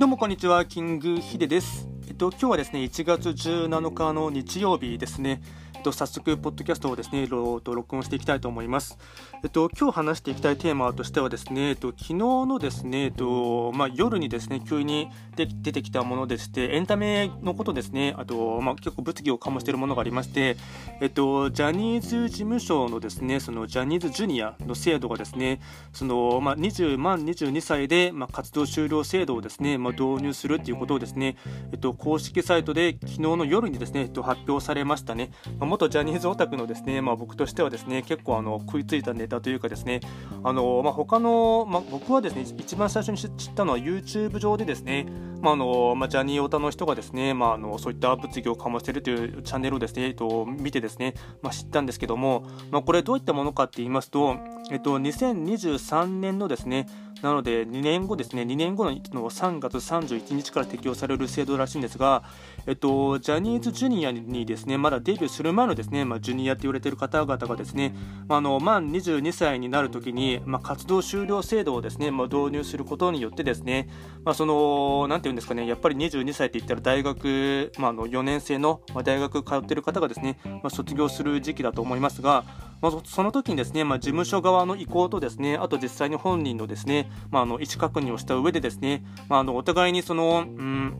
どうもこんにちは、キングヒデです。えっと、今日はですね、1月17日の日曜日ですね。っと、早速、ポッドキャストをですね、いろいろと録音していきたいと思います。えっと、今日話していきたいテーマとしてはですね、えっと、昨日のですね、えっと、まあ、夜にですね、急にで出てきたものでして、エンタメのことですね、あと、まあ、結構物議を醸しているものがありまして、えっと、ジャニーズ事務所のですね、そのジャニーズジュニアの制度がですね、その、まあ、20万22歳で、まあ、活動終了制度をですね、まあ、導入するということをですね、えっと、公式サイトで昨日の夜にですね、えっと、発表されましたね。まあ、元ジャニーズオタクのですね、まあ、僕としてはですね、結構あの食いついたネタというかですね、あのまあ、他の、まあ、僕はですね、一番最初に知ったのは YouTube 上でですね、まあのまあ、ジャニーオタの人がですね、まあ、あのそういった物議を醸しているというチャンネルをですね、えっと、見てですね、まあ、知ったんですけども、まあ、これどういったものかって言いますと、えっと、2023年のですね、なので2年後ですね、2年後の3月31日から適用される制度らしいんですが、えっと、ジャニーズジュニアにですね、まだデビューする前のですね、まあ、ジュニアって言われている方々がですね、まあ、の満22歳になるときに、まあ、活動終了制度をですね、まあ、導入することによってですね、まあ、その、なんていうんですかね、やっぱり22歳って言ったら大学、ま、あの4年生の大学通っている方がですね、まあ、卒業する時期だと思いますが、まあ、その時にですね、まあ、事務所側の意向とですね、あと実際に本人のですね、まあ、あの意思確認をした上でですね、まあ、あのお互いにその、うん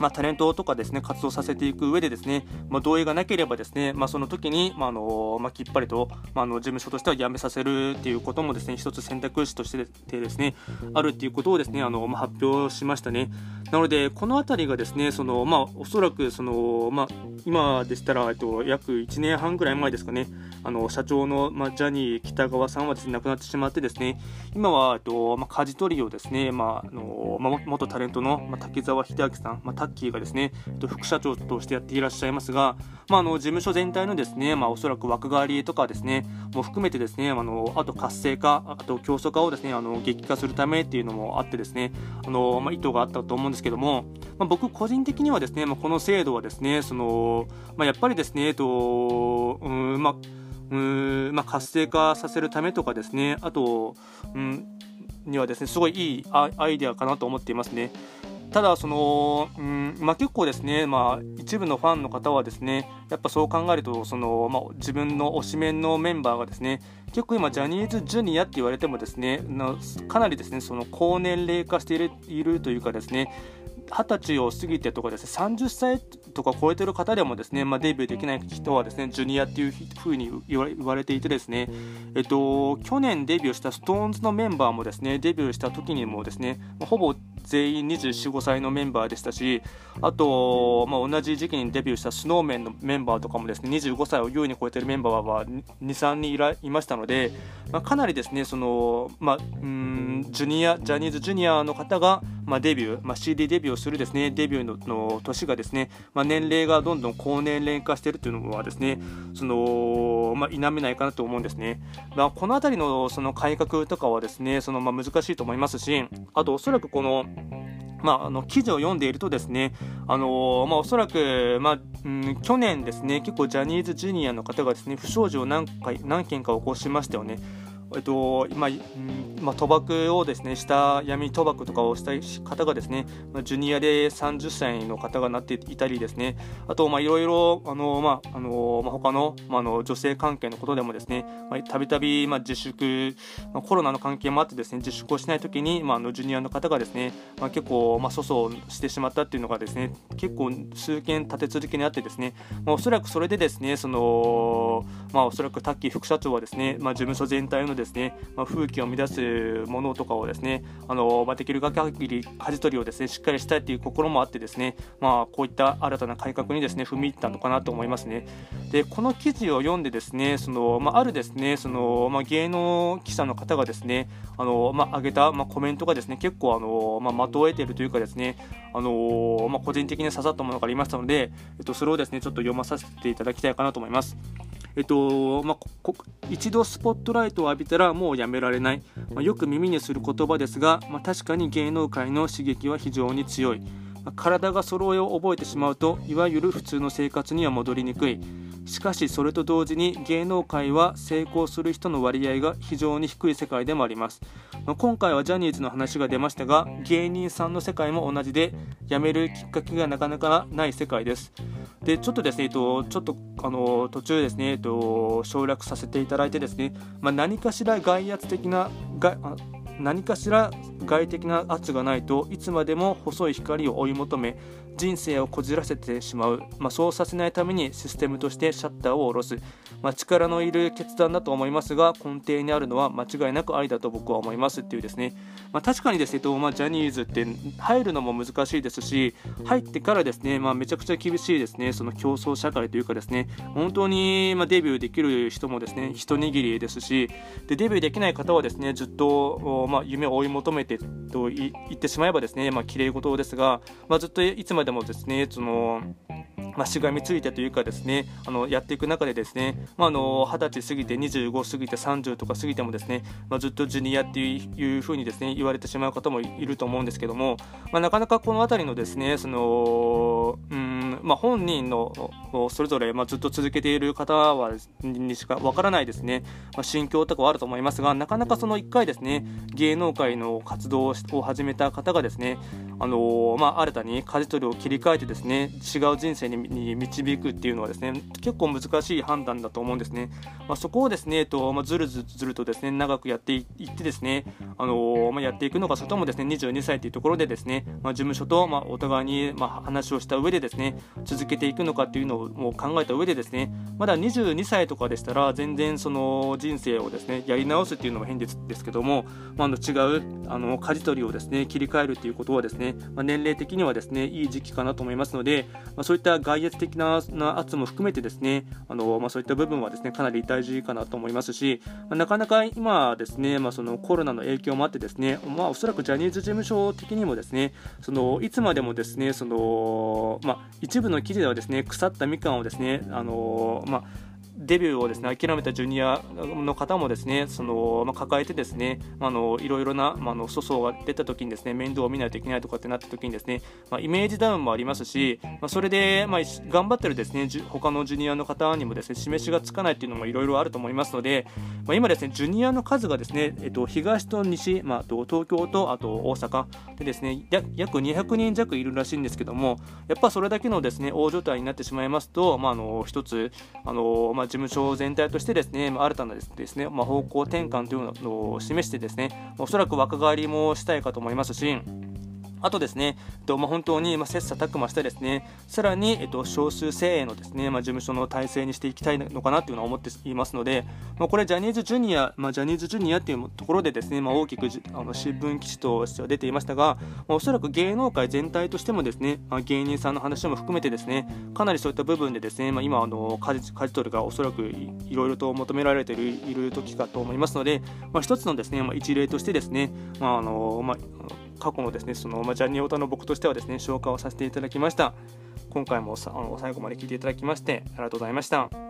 まあ、タレントとかですね活動させていく上でですね、まあ、同意がなければですね、まあ、その時に、まあのまあ、きっぱりと、まあ、の事務所としては辞めさせるっていうこともですね一つ選択肢としてですねあるっていうことをですねあの、まあ、発表しましたね。なのでこの辺りがですねその、まあ、おそらくその、まあ、今でしたら、えっと、約1年半ぐらい前ですかねあの社長の、まあ、ジャニー喜多川さんはですね亡くなってしまってですね今は、えっとまあ、舵取りをですね、まああのまあ、元タレントの、まあ、滝沢秀明さん、まあ、タッキーがですね、えっと、副社長としてやっていらっしゃいますが、まあ、あの事務所全体のですね、まあ、おそらく枠変わりとかですねも含めてですねあのあと活性化あと競争化をですねあの激化するためっていうのもあってですねあの、まあ、意図があったと思うんですですけども、まあ、僕個人的にはですね、まあ、この制度はですねその、まあ、やっぱりですね、えっとうんまあうんまあ、活性化させるためとかですねあと、うん、にはですねすごいいいアイデアかなと思っていますね。ただその、うんまあ、結構ですね、まあ、一部のファンの方はですねやっぱそう考えるとその、まあ、自分の推しメンのメンバーがですね結構今ジャニーズジュニアって言われてもですねかなりですねその高年齢化しているいるというかですね二十歳を過ぎてとかですね30歳とか超えてる方でもですね、まあ、デビューできない人はですねジュニアっていうふうに言われていてですね、えっと、去年デビューした SixTONES のメンバーもですねデビューした時にもですねほぼ全員24、5歳のメンバーでしたし、あと、まあ、同じ時期にデビューした SnowMan のメンバーとかもですね25歳を優に超えているメンバーは2、3人いらいましたので、まあ、かなりですねその、まあ、うんジュニアジャニーズジュニアの方が、まあ、デビュー、まあ、CD デビューをするですねデビューのの年がですね、まあ、年齢がどんどん高年齢化しているというのはですねその、まあ、否めないかなと思うんですね。まあ、この辺りのその改革とかはですねその、まあ、難しいと思いますしあとおそらくこのまあ、あの記事を読んでいるとですね、あのまあ、おそらく、まあうん、去年ですね結構ジャニーズジュニアの方がですね不祥事を何回何件か起こしましたよね。えっとまあまあ、賭博をですねした闇賭博とかをした方がですね、まあ、ジュニアで30歳の方がなっていたりですねあといろいろあの、まああのまあ、他の,、まあ、の女性関係のことでもですねたびたび自粛、まあ、コロナの関係もあってですね自粛をしないときに、まあ、あのジュニアの方がですね、まあ、結構、まあ、粗相してしまったっていうのがですね結構数件立て続けにあってですね、まあ、おそらくそれでですねその、まあ、おそらくタッキー副社長はですね、まあ、事務所全体のですね、まあ、風紀を乱すものとかをですね、あのまあ、できる限り舵取りをですねしっかりしたいという心もあってですね、まあ、こういった新たな改革にですね踏み入ったのかなと思いますね。でこの記事を読んでですねその、まあ、あるですねその、まあ、芸能記者の方がですねあの、まあ、上げた、まあ、コメントがですね結構あの、まあ、的を得ているというかですねあの、まあ、個人的に刺さったものがありましたので、えっと、それをですねちょっと読まさせていただきたいかなと思います。えっとまあ、一度スポットライトを浴びたらもうやめられない、まあ、よく耳にする言葉ですが、まあ、確かに芸能界の刺激は非常に強い、まあ、体が揃えを覚えてしまうといわゆる普通の生活には戻りにくい、しかしそれと同時に芸能界は成功する人の割合が非常に低い世界でもあります。今回はジャニーズの話が出ましたが芸人さんの世界も同じで辞めるきっかけがなかなかない世界ですでちょっとですね、えっと、ちょっとあの途中ですね、えっと、省略させていただいてですね、まあ、何かしら外圧的なが何かしら外的な圧がないといつまでも細い光を追い求め人生をこじらせてしまう、まあ、そうさせないためにシステムとしてシャッターを下ろす、まあ、力のいる決断だと思いますが根底にあるのは間違いなくありだと僕は思いますっていうですね、まあ、確かにですね、まあ、ジャニーズって入るのも難しいですし入ってからですね、まあ、めちゃくちゃ厳しいですねその競争社会というかですね。本当にまデビューできる人もですね一握りですしでデビューできない方はですねずっと、ま夢を追い求めてと言ってしまえばですね、まあ綺麗事ですが、まずっといつまでもですねそのまあ、しがみついてというかですねあのやっていく中でですね、まあ、あの20歳過ぎて25過ぎて30とか過ぎてもですね、まあ、ずっとジュニアっていうふうにですね言われてしまう方もいると思うんですけども、まあ、なかなかこの辺りのですねそのうんまあ、本人のそれぞれ、まあ、ずっと続けている方はにしかわからないですね、まあ、心境とかはあると思いますがなかなかその1回ですね芸能界の活動を始めた方がですねあのまあ、新たに舵取りを切り替えてですね違う人生にに導くっていうのはですね結構難しい判断だと思うんですね、まあ、そこをですね、えっとまあ、ずるずるとですね長くやっていってですね、あのー、まあ、やっていくのかそれともですね22歳というところでですね、まあ、事務所と、まあ、お互いに、まあ、話をした上でですね続けていくのかっていうのを考えた上でですねまだ22歳とかでしたら全然その人生をですねやり直すっていうのも変ですですけども、まあ、の違うあの舵取りをですね切り替えるっていうことはですね、まあ、年齢的にはですねいい時期かなと思いますので、まあ、そういった外圧的な圧も含めてですねあの、まあ、そういった部分はですねかなり大事かなと思いますし、まあ、なかなか今ですね、まあ、そのコロナの影響もあってですね、まあ、おそらくジャニーズ事務所的にもですねそのいつまでもですねその、まあ、一部の記事ではですね腐ったみかんをですねあの、まあデビューをですね諦めたジュニアの方もですねその、まあ、抱えてですねあのいろいろな、まあ、の粗相が出た時にですね面倒を見ないといけないとかってなった時にですね、まあ、イメージダウンもありますし、まあ、それで、まあ、頑張ってるですね他のジュニアの方にもですね示しがつかないっていうのもいろいろあると思いますので、まあ、今ですねジュニアの数がですね、えっと、東と西、まあ、東京とあと大阪でですね約200人弱いるらしいんですけどもやっぱそれだけのですね大所帯になってしまいますと、まあ、あの一つあの、まあ、事務所全体としてですね、新たなですね、まあ、方向転換というのを示してですね、おそらく若返りもしたいかと思いますし、あとですね、えっとまあ、本当に、まあ、切磋琢磨してですね、さらに、えっと、少数精鋭のですね、まあ、事務所の体制にしていきたいのかなというのは思っていますので、まあ、これジャニーズジュニア、まあ、ジャニーズジュニアっていうところでですね、まあ、大きくあの新聞記事としては出ていましたが、まあ、おそらく芸能界全体としてもですね、まあ、芸人さんの話も含めてですね、かなりそういった部分でですね、まあ、今あの舵、舵取りがおそらくいろいろと求められているいる時かと思いますので、まあ、一つのですね、まあ、一例としてですね、まああのまあ過去のですねその、まあ、ジャニオタの僕としてはですね紹介をさせていただきました。今回もあの最後まで聞いていただきましてありがとうございました。